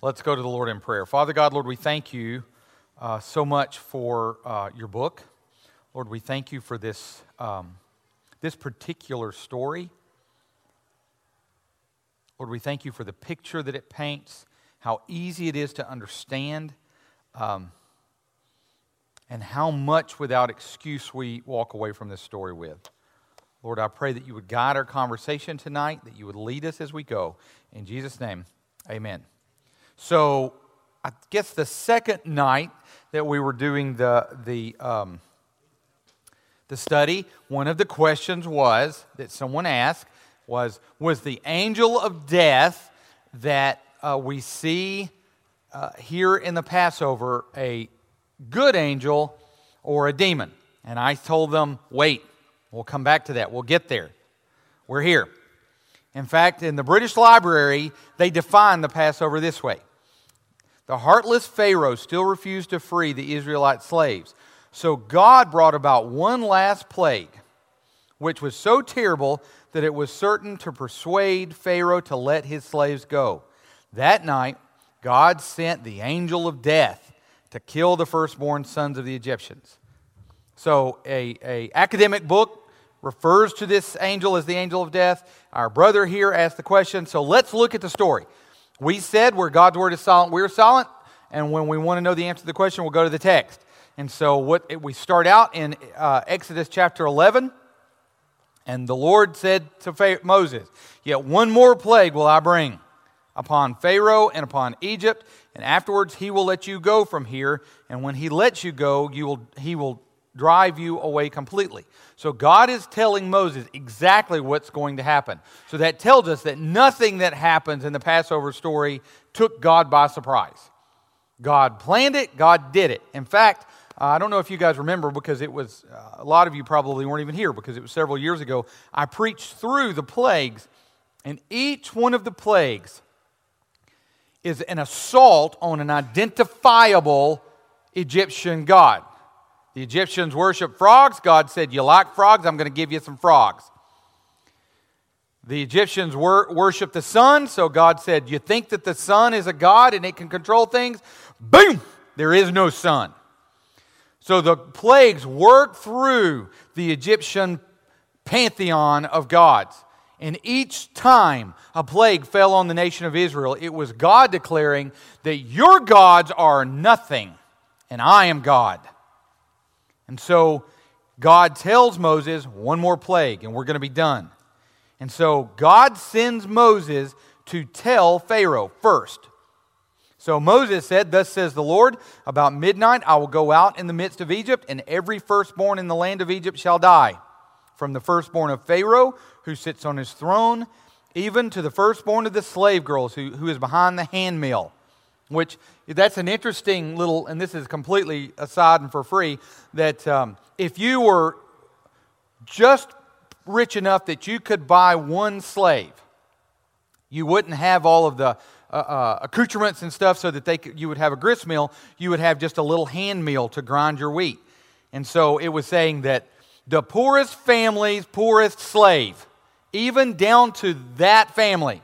Let's go to the Lord in prayer. Father God, Lord, we thank you uh, so much for uh, your book. Lord, we thank you for this, um, this particular story. Lord, we thank you for the picture that it paints, how easy it is to understand, um, and how much without excuse we walk away from this story with. Lord, I pray that you would guide our conversation tonight, that you would lead us as we go. In Jesus' name, amen. So, I guess the second night that we were doing the, the, um, the study, one of the questions was that someone asked was Was the angel of death that uh, we see uh, here in the Passover a good angel or a demon? And I told them, Wait, we'll come back to that. We'll get there. We're here. In fact, in the British Library, they define the Passover this way the heartless Pharaoh still refused to free the Israelite slaves. So God brought about one last plague, which was so terrible that it was certain to persuade Pharaoh to let his slaves go. That night, God sent the angel of death to kill the firstborn sons of the Egyptians. So, a, a academic book refers to this angel as the angel of death. Our brother here asked the question. So, let's look at the story. We said where God's word is silent, we're silent. And when we want to know the answer to the question, we'll go to the text. And so what we start out in uh, Exodus chapter 11. And the Lord said to Moses, Yet one more plague will I bring upon Pharaoh and upon Egypt, and afterwards he will let you go from here. And when he lets you go, you will, he will drive you away completely. So God is telling Moses exactly what's going to happen. So that tells us that nothing that happens in the Passover story took God by surprise. God planned it, God did it. In fact, uh, I don't know if you guys remember because it was, uh, a lot of you probably weren't even here because it was several years ago. I preached through the plagues, and each one of the plagues is an assault on an identifiable Egyptian god. The Egyptians worship frogs. God said, You like frogs? I'm going to give you some frogs. The Egyptians wor- worship the sun, so God said, You think that the sun is a god and it can control things? Boom! There is no sun. So the plagues work through the Egyptian pantheon of gods. And each time a plague fell on the nation of Israel, it was God declaring that your gods are nothing and I am God. And so God tells Moses one more plague, and we're going to be done. And so God sends Moses to tell Pharaoh first. So Moses said, Thus says the Lord, about midnight I will go out in the midst of Egypt, and every firstborn in the land of Egypt shall die. From the firstborn of Pharaoh, who sits on his throne, even to the firstborn of the slave girls who, who is behind the handmill which that's an interesting little, and this is completely aside and for free, that um, if you were just rich enough that you could buy one slave, you wouldn't have all of the uh, uh, accoutrements and stuff so that they could, you would have a grist mill. You would have just a little hand mill to grind your wheat. And so it was saying that the poorest family's poorest slave, even down to that family,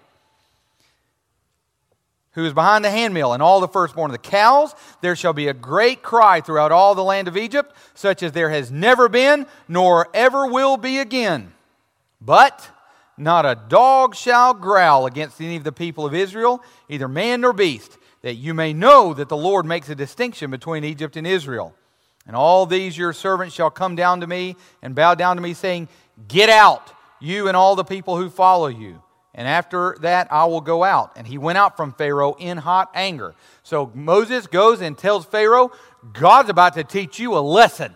who is behind the handmill, and all the firstborn of the cows. There shall be a great cry throughout all the land of Egypt, such as there has never been, nor ever will be again. But not a dog shall growl against any of the people of Israel, either man nor beast, that you may know that the Lord makes a distinction between Egypt and Israel. And all these your servants shall come down to me and bow down to me, saying, Get out, you and all the people who follow you. And after that, I will go out. And he went out from Pharaoh in hot anger. So Moses goes and tells Pharaoh, God's about to teach you a lesson.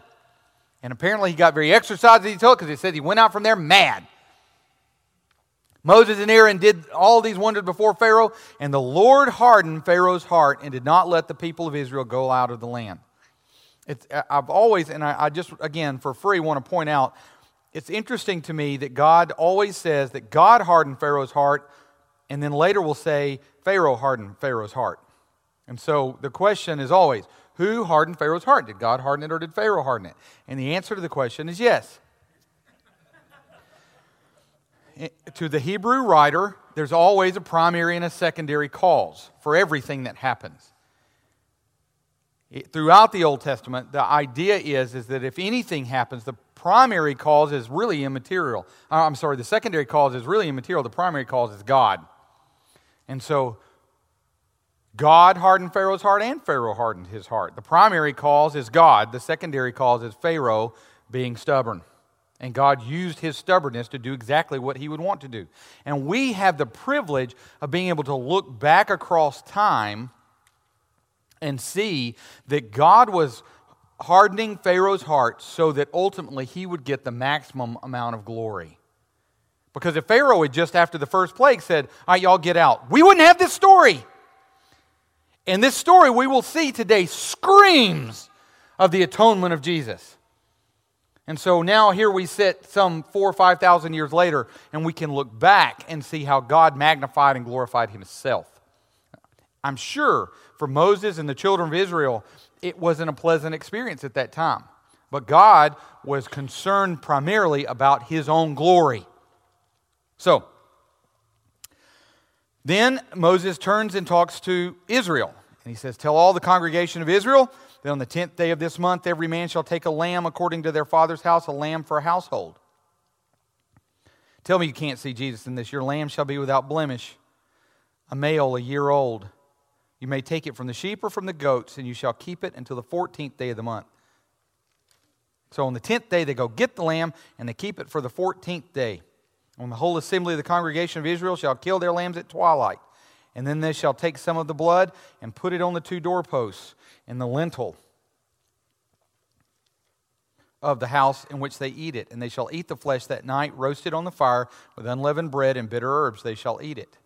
And apparently he got very exercised as he told because it said he went out from there mad. Moses and Aaron did all these wonders before Pharaoh, and the Lord hardened Pharaoh's heart and did not let the people of Israel go out of the land. It's, I've always, and I, I just, again, for free, want to point out it's interesting to me that God always says that God hardened Pharaoh's heart, and then later will say Pharaoh hardened Pharaoh's heart. And so the question is always, who hardened Pharaoh's heart? Did God harden it or did Pharaoh harden it? And the answer to the question is yes. to the Hebrew writer, there's always a primary and a secondary cause for everything that happens. It, throughout the Old Testament, the idea is, is that if anything happens, the primary cause is really immaterial. Uh, I'm sorry, the secondary cause is really immaterial. The primary cause is God. And so God hardened Pharaoh's heart and Pharaoh hardened his heart. The primary cause is God, the secondary cause is Pharaoh being stubborn. And God used his stubbornness to do exactly what he would want to do. And we have the privilege of being able to look back across time and see that God was hardening Pharaoh's heart so that ultimately he would get the maximum amount of glory. Because if Pharaoh had just after the first plague said, All right, y'all get out, we wouldn't have this story. And this story we will see today screams of the atonement of Jesus. And so now here we sit some four or five thousand years later, and we can look back and see how God magnified and glorified himself. I'm sure for Moses and the children of Israel, it wasn't a pleasant experience at that time. But God was concerned primarily about his own glory. So, then Moses turns and talks to Israel. And he says, Tell all the congregation of Israel that on the tenth day of this month, every man shall take a lamb according to their father's house, a lamb for a household. Tell me you can't see Jesus in this. Your lamb shall be without blemish, a male, a year old. You may take it from the sheep or from the goats, and you shall keep it until the 14th day of the month. So on the 10th day, they go get the lamb, and they keep it for the 14th day. On the whole assembly of the congregation of Israel shall kill their lambs at twilight. And then they shall take some of the blood and put it on the two doorposts and the lintel of the house in which they eat it. And they shall eat the flesh that night, roasted on the fire, with unleavened bread and bitter herbs, they shall eat it.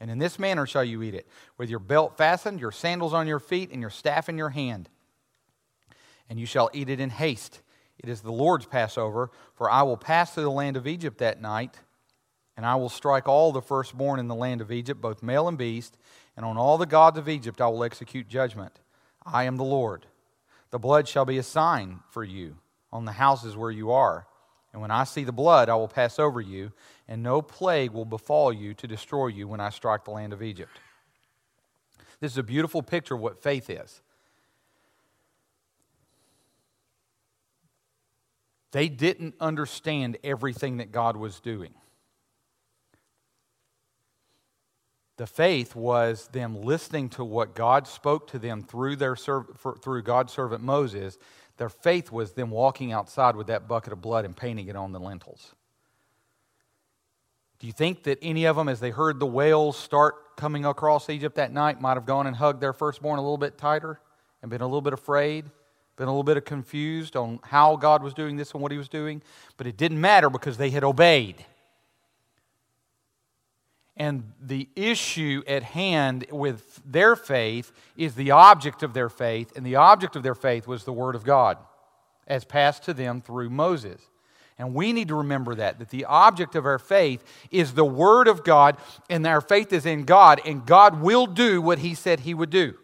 And in this manner shall you eat it, with your belt fastened, your sandals on your feet, and your staff in your hand. And you shall eat it in haste. It is the Lord's Passover, for I will pass through the land of Egypt that night, and I will strike all the firstborn in the land of Egypt, both male and beast, and on all the gods of Egypt I will execute judgment. I am the Lord. The blood shall be a sign for you on the houses where you are. And when I see the blood, I will pass over you, and no plague will befall you to destroy you when I strike the land of Egypt. This is a beautiful picture of what faith is. They didn't understand everything that God was doing. The faith was them listening to what God spoke to them through, their, through God's servant Moses. Their faith was them walking outside with that bucket of blood and painting it on the lintels. Do you think that any of them, as they heard the wails start coming across Egypt that night, might have gone and hugged their firstborn a little bit tighter and been a little bit afraid, been a little bit confused on how God was doing this and what He was doing? But it didn't matter because they had obeyed. And the issue at hand with their faith is the object of their faith, and the object of their faith was the Word of God as passed to them through Moses. And we need to remember that, that the object of our faith is the Word of God, and our faith is in God, and God will do what He said He would do.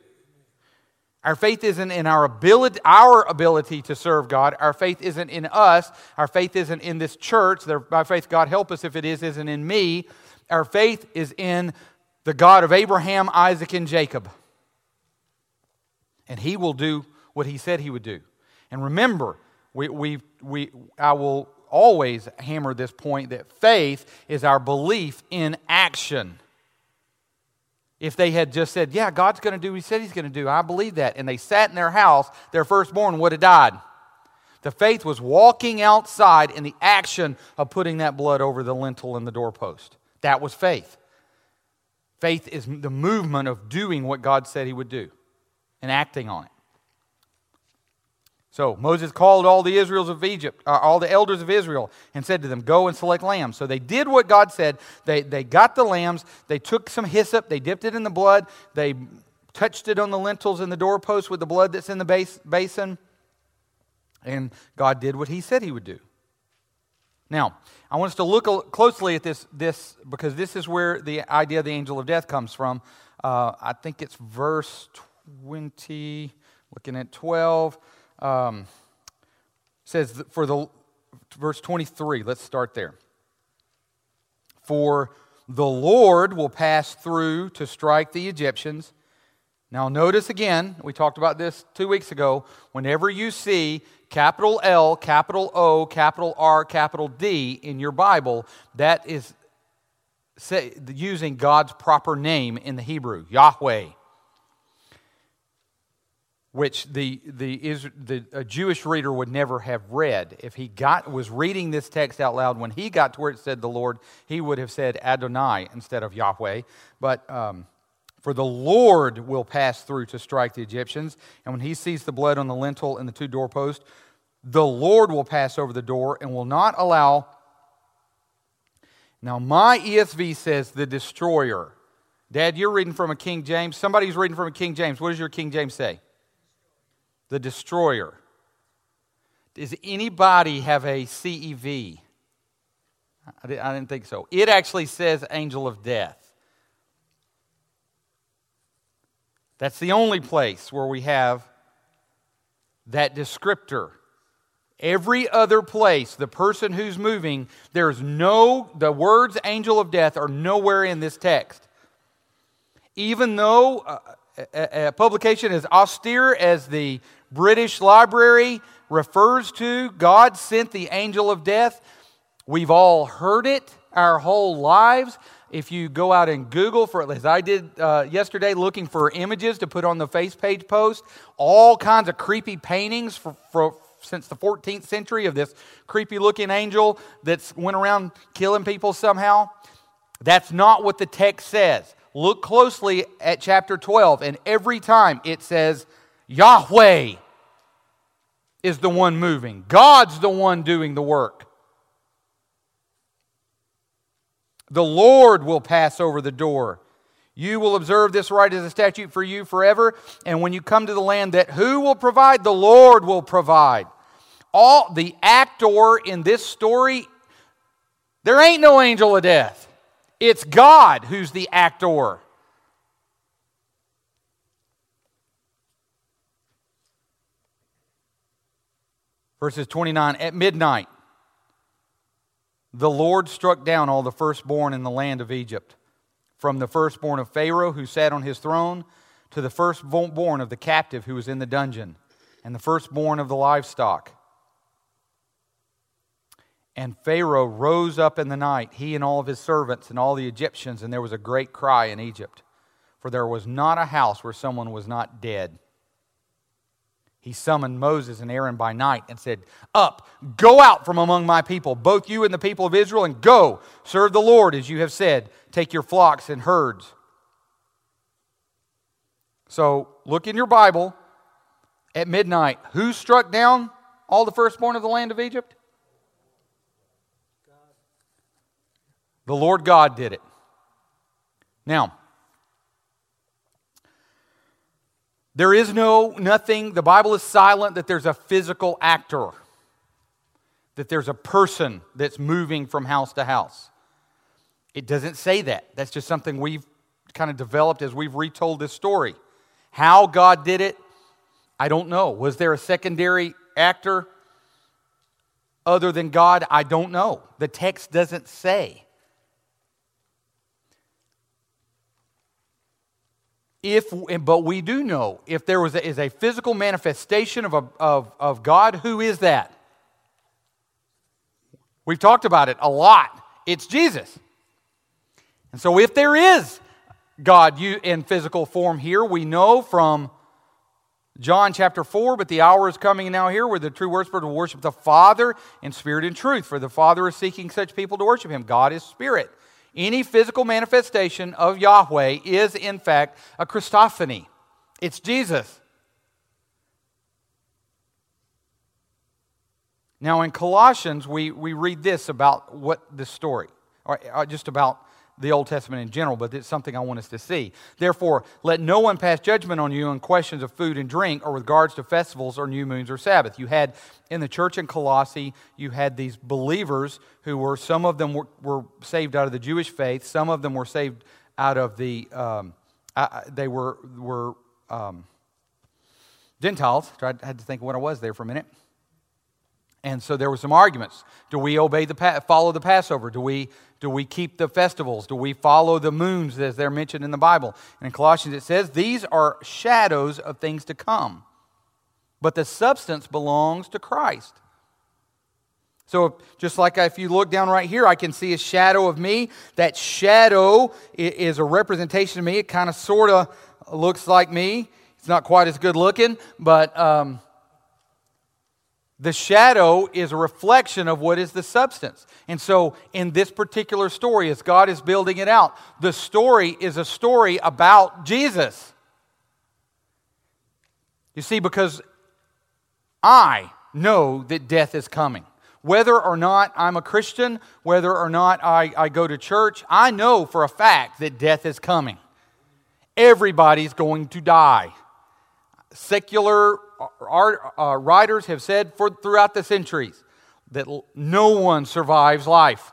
Our faith isn't in our ability, our ability to serve God. Our faith isn't in us. Our faith isn't in this church. By faith, God help us if it is, isn't in me. Our faith is in the God of Abraham, Isaac, and Jacob. And he will do what he said he would do. And remember, we, we, we, I will always hammer this point that faith is our belief in action. If they had just said, Yeah, God's going to do what He said He's going to do, I believe that, and they sat in their house, their firstborn would have died. The faith was walking outside in the action of putting that blood over the lintel and the doorpost. That was faith. Faith is the movement of doing what God said he would do and acting on it. So Moses called all the Israels of Egypt, uh, all the elders of Israel, and said to them, "Go and select lambs." So they did what God said. They they got the lambs. They took some hyssop. They dipped it in the blood. They touched it on the lintels and the doorpost with the blood that's in the base, basin. And God did what He said He would do. Now, I want us to look closely at this, this because this is where the idea of the angel of death comes from. Uh, I think it's verse 20, looking at 12. Um, says for the verse 23, let's start there. For the Lord will pass through to strike the Egyptians. Now, notice again, we talked about this two weeks ago. Whenever you see capital L, capital O, capital R, capital D in your Bible, that is say, using God's proper name in the Hebrew, Yahweh which the, the, the a Jewish reader would never have read. If he got, was reading this text out loud, when he got to where it said the Lord, he would have said Adonai instead of Yahweh. But um, for the Lord will pass through to strike the Egyptians, and when he sees the blood on the lintel and the two doorposts, the Lord will pass over the door and will not allow. Now, my ESV says the destroyer. Dad, you're reading from a King James. Somebody's reading from a King James. What does your King James say? the destroyer. Does anybody have a CEV? I didn't think so. It actually says angel of death. That's the only place where we have that descriptor. Every other place, the person who's moving, there's no, the words angel of death are nowhere in this text. Even though uh, a, a publication as austere as the British Library refers to, God sent the angel of death. We've all heard it our whole lives. If you go out and Google for as I did uh, yesterday, looking for images to put on the face page post, all kinds of creepy paintings for, for, since the 14th century of this creepy looking angel that's went around killing people somehow. That's not what the text says. Look closely at chapter 12, and every time it says Yahweh is the one moving, God's the one doing the work. The Lord will pass over the door. You will observe this right as a statute for you forever. And when you come to the land that who will provide? The Lord will provide. All the actor in this story, there ain't no angel of death. It's God who's the actor. Verses 29 At midnight, the Lord struck down all the firstborn in the land of Egypt, from the firstborn of Pharaoh who sat on his throne to the firstborn of the captive who was in the dungeon, and the firstborn of the livestock. And Pharaoh rose up in the night, he and all of his servants and all the Egyptians, and there was a great cry in Egypt, for there was not a house where someone was not dead he summoned Moses and Aaron by night and said, Up, go out from among my people, both you and the people of Israel, and go, serve the Lord as you have said. Take your flocks and herds. So look in your Bible at midnight. Who struck down all the firstborn of the land of Egypt? The Lord God did it. Now, There is no, nothing, the Bible is silent that there's a physical actor, that there's a person that's moving from house to house. It doesn't say that. That's just something we've kind of developed as we've retold this story. How God did it, I don't know. Was there a secondary actor other than God? I don't know. The text doesn't say. If but we do know if there was a, is a physical manifestation of, a, of, of god who is that? We've talked about it a lot. It's jesus. And so if there is god in physical form here we know from john chapter 4 but the hour is coming now here where the true worshiper will worship the father in spirit and truth. For the father is seeking such people to worship him. God is spirit any physical manifestation of Yahweh is, in fact, a Christophany. It's Jesus. Now, in Colossians, we, we read this about what the story, or, or just about the Old Testament in general, but it's something I want us to see. Therefore, let no one pass judgment on you on questions of food and drink or regards to festivals or new moons or Sabbath. You had in the church in Colossae, you had these believers who were, some of them were, were saved out of the Jewish faith, some of them were saved out of the, um, uh, they were, were um, Gentiles. I had to think what I was there for a minute. And so there were some arguments. Do we obey the follow the Passover? Do we do we keep the festivals? Do we follow the moons as they're mentioned in the Bible? And in Colossians it says these are shadows of things to come. But the substance belongs to Christ. So, just like if you look down right here, I can see a shadow of me. That shadow is a representation of me. It kind of sort of looks like me. It's not quite as good looking, but um, the shadow is a reflection of what is the substance. And so, in this particular story, as God is building it out, the story is a story about Jesus. You see, because I know that death is coming. Whether or not I'm a Christian, whether or not I, I go to church, I know for a fact that death is coming. Everybody's going to die. Secular uh, writers have said for, throughout the centuries that no one survives life.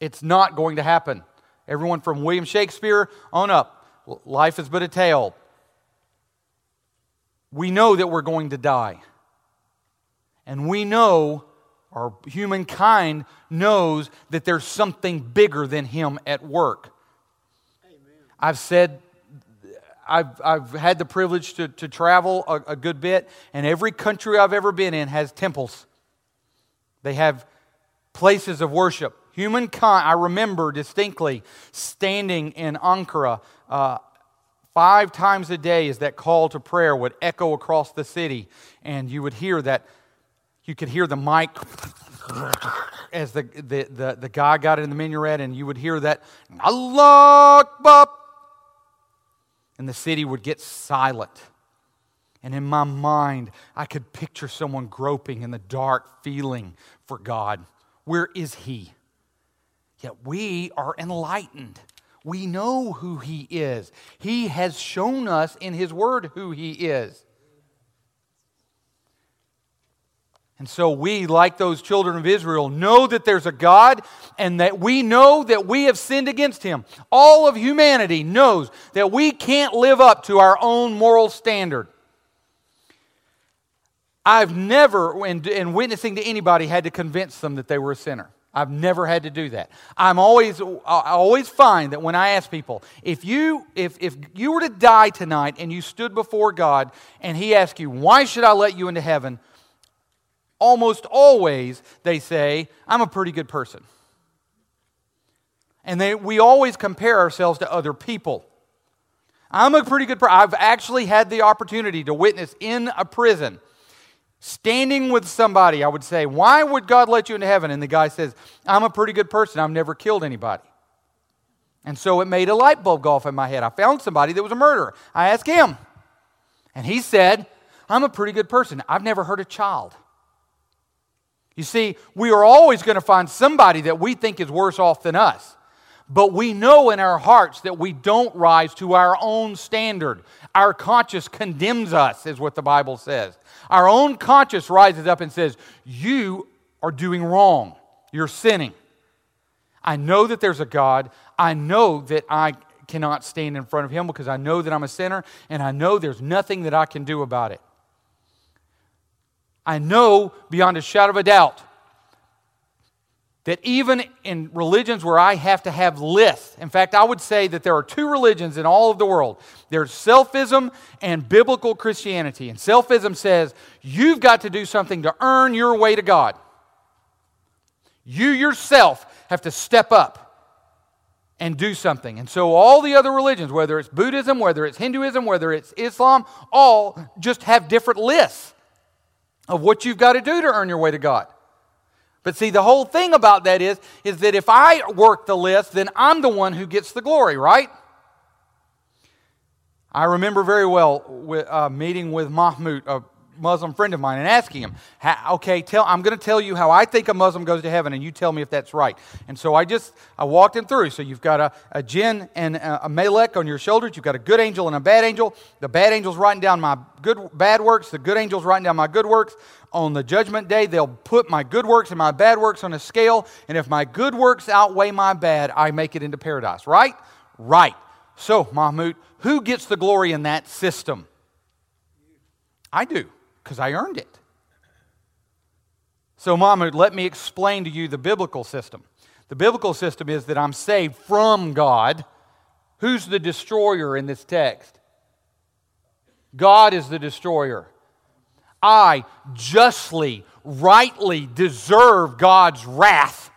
It's not going to happen. Everyone from William Shakespeare on up, life is but a tale. We know that we're going to die. And we know, or humankind knows, that there's something bigger than him at work. Amen. I've said I've, I've had the privilege to, to travel a, a good bit, and every country I've ever been in has temples. They have places of worship. Humankind, I remember distinctly standing in Ankara uh, five times a day as that call to prayer would echo across the city, and you would hear that, you could hear the mic as the, the, the, the guy got in the minaret, and you would hear that, Allah Akbar, and the city would get silent. And in my mind, I could picture someone groping in the dark, feeling for God. Where is He? Yet we are enlightened. We know who He is. He has shown us in His Word who He is. And so we, like those children of Israel, know that there's a God and that we know that we have sinned against Him. All of humanity knows that we can't live up to our own moral standard. I've never, in, in witnessing to anybody, had to convince them that they were a sinner. I've never had to do that. I'm always, I always find that when I ask people, if you, if, if you were to die tonight and you stood before God and He asked you, why should I let you into heaven? Almost always they say, I'm a pretty good person. And they, we always compare ourselves to other people. I'm a pretty good person. I've actually had the opportunity to witness in a prison, standing with somebody. I would say, Why would God let you into heaven? And the guy says, I'm a pretty good person. I've never killed anybody. And so it made a light bulb go off in my head. I found somebody that was a murderer. I asked him. And he said, I'm a pretty good person. I've never hurt a child. You see, we are always going to find somebody that we think is worse off than us. But we know in our hearts that we don't rise to our own standard. Our conscience condemns us, is what the Bible says. Our own conscience rises up and says, You are doing wrong. You're sinning. I know that there's a God. I know that I cannot stand in front of Him because I know that I'm a sinner, and I know there's nothing that I can do about it. I know beyond a shadow of a doubt that even in religions where I have to have lists, in fact, I would say that there are two religions in all of the world there's selfism and biblical Christianity. And selfism says you've got to do something to earn your way to God. You yourself have to step up and do something. And so all the other religions, whether it's Buddhism, whether it's Hinduism, whether it's Islam, all just have different lists of what you've got to do to earn your way to God. But see, the whole thing about that is, is that if I work the list, then I'm the one who gets the glory, right? I remember very well with, uh, meeting with Mahmoud, Muslim friend of mine and asking him, okay, tell, I'm going to tell you how I think a Muslim goes to heaven, and you tell me if that's right. And so I just, I walked him through. So you've got a, a jinn and a, a melek on your shoulders. You've got a good angel and a bad angel. The bad angel's writing down my good, bad works. The good angel's writing down my good works. On the judgment day, they'll put my good works and my bad works on a scale. And if my good works outweigh my bad, I make it into paradise. Right? Right. So, Mahmoud, who gets the glory in that system? I do because I earned it. So, Mahmoud, let me explain to you the biblical system. The biblical system is that I'm saved from God. Who's the destroyer in this text? God is the destroyer. I justly, rightly deserve God's wrath.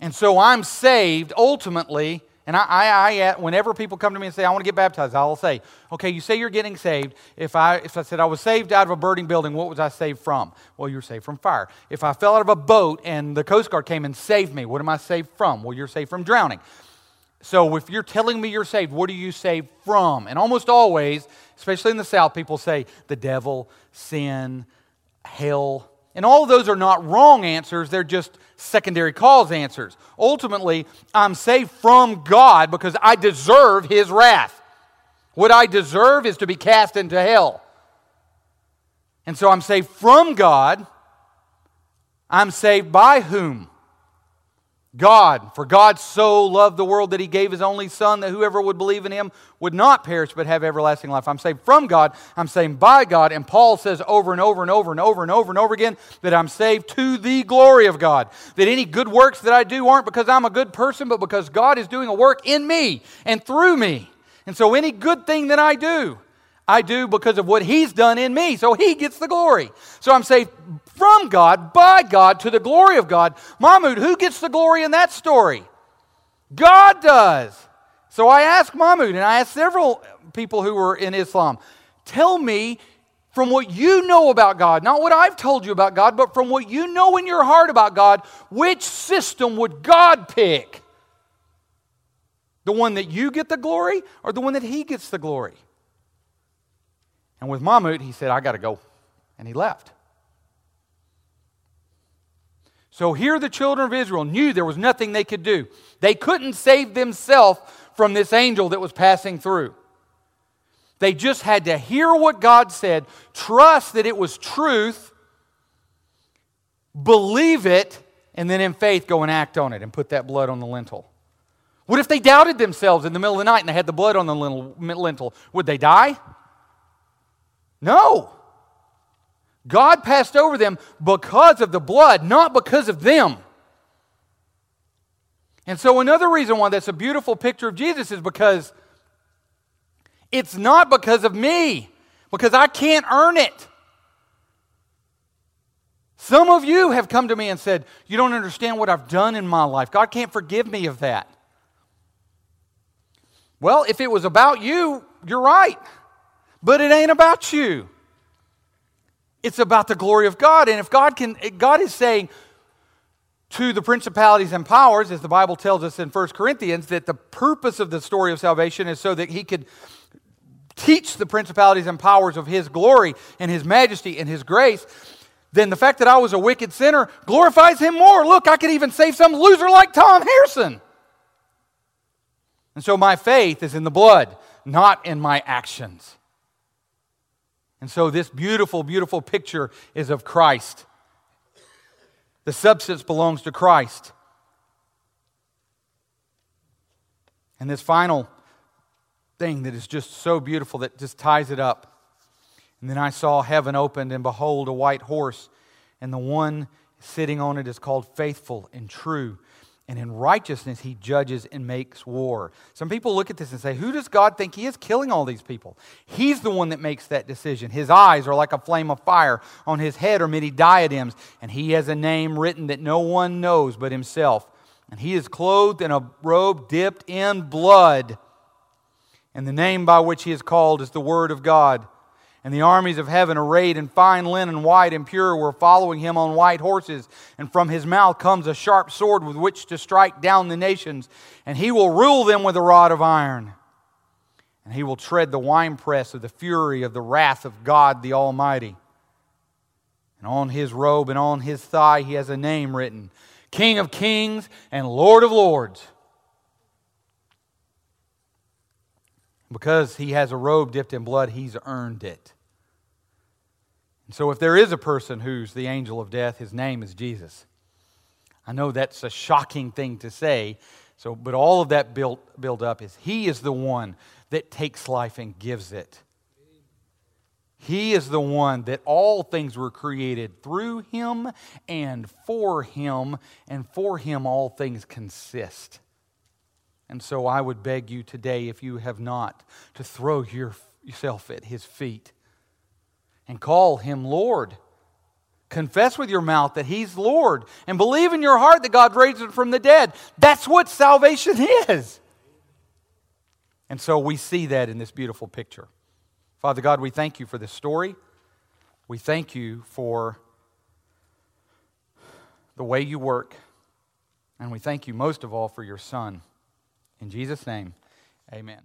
And so I'm saved ultimately. And I, I, I, uh, whenever people come to me and say, I want to get baptized, I'll say, okay, you say you're getting saved. If I, if I said I was saved out of a burning building, what was I saved from? Well, you're saved from fire. If I fell out of a boat and the Coast Guard came and saved me, what am I saved from? Well, you're saved from drowning. So if you're telling me you're saved, what are you saved from? And almost always, especially in the South, people say the devil, sin, hell. And all those are not wrong answers, they're just secondary cause answers. Ultimately, I'm saved from God because I deserve his wrath. What I deserve is to be cast into hell. And so I'm saved from God. I'm saved by whom? God, for God so loved the world that he gave his only Son, that whoever would believe in him would not perish but have everlasting life. I'm saved from God, I'm saved by God, and Paul says over and over and over and over and over and over again that I'm saved to the glory of God. That any good works that I do aren't because I'm a good person, but because God is doing a work in me and through me. And so any good thing that I do, I do because of what He's done in me. So He gets the glory. So I'm saved from God, by God, to the glory of God. Mahmoud, who gets the glory in that story? God does. So I asked Mahmoud, and I asked several people who were in Islam, tell me from what you know about God, not what I've told you about God, but from what you know in your heart about God, which system would God pick? The one that you get the glory or the one that He gets the glory? And with Mahmoud, he said, I got to go. And he left. So here the children of Israel knew there was nothing they could do. They couldn't save themselves from this angel that was passing through. They just had to hear what God said, trust that it was truth, believe it, and then in faith go and act on it and put that blood on the lintel. What if they doubted themselves in the middle of the night and they had the blood on the lintel? Would they die? No. God passed over them because of the blood, not because of them. And so, another reason why that's a beautiful picture of Jesus is because it's not because of me, because I can't earn it. Some of you have come to me and said, You don't understand what I've done in my life. God can't forgive me of that. Well, if it was about you, you're right. But it ain't about you. It's about the glory of God. And if God can, God is saying to the principalities and powers, as the Bible tells us in 1 Corinthians, that the purpose of the story of salvation is so that He could teach the principalities and powers of His glory and His majesty and His grace, then the fact that I was a wicked sinner glorifies Him more. Look, I could even save some loser like Tom Harrison. And so my faith is in the blood, not in my actions. And so, this beautiful, beautiful picture is of Christ. The substance belongs to Christ. And this final thing that is just so beautiful that just ties it up. And then I saw heaven opened, and behold, a white horse, and the one sitting on it is called faithful and true and in righteousness he judges and makes war. Some people look at this and say, Who does God think he is killing all these people? He's the one that makes that decision. His eyes are like a flame of fire, on his head are many diadems, and he has a name written that no one knows but himself. And he is clothed in a robe dipped in blood. And the name by which he is called is the Word of God. And the armies of heaven, arrayed in fine linen, white and pure, were following him on white horses. And from his mouth comes a sharp sword with which to strike down the nations. And he will rule them with a rod of iron. And he will tread the winepress of the fury of the wrath of God the Almighty. And on his robe and on his thigh he has a name written King of Kings and Lord of Lords. Because he has a robe dipped in blood, he's earned it. And so, if there is a person who's the angel of death, his name is Jesus. I know that's a shocking thing to say, so, but all of that built, build up is he is the one that takes life and gives it. He is the one that all things were created through him and for him, and for him all things consist. And so I would beg you today, if you have not, to throw your, yourself at his feet and call him Lord. Confess with your mouth that he's Lord and believe in your heart that God raised him from the dead. That's what salvation is. And so we see that in this beautiful picture. Father God, we thank you for this story. We thank you for the way you work. And we thank you most of all for your Son. In Jesus' name, amen.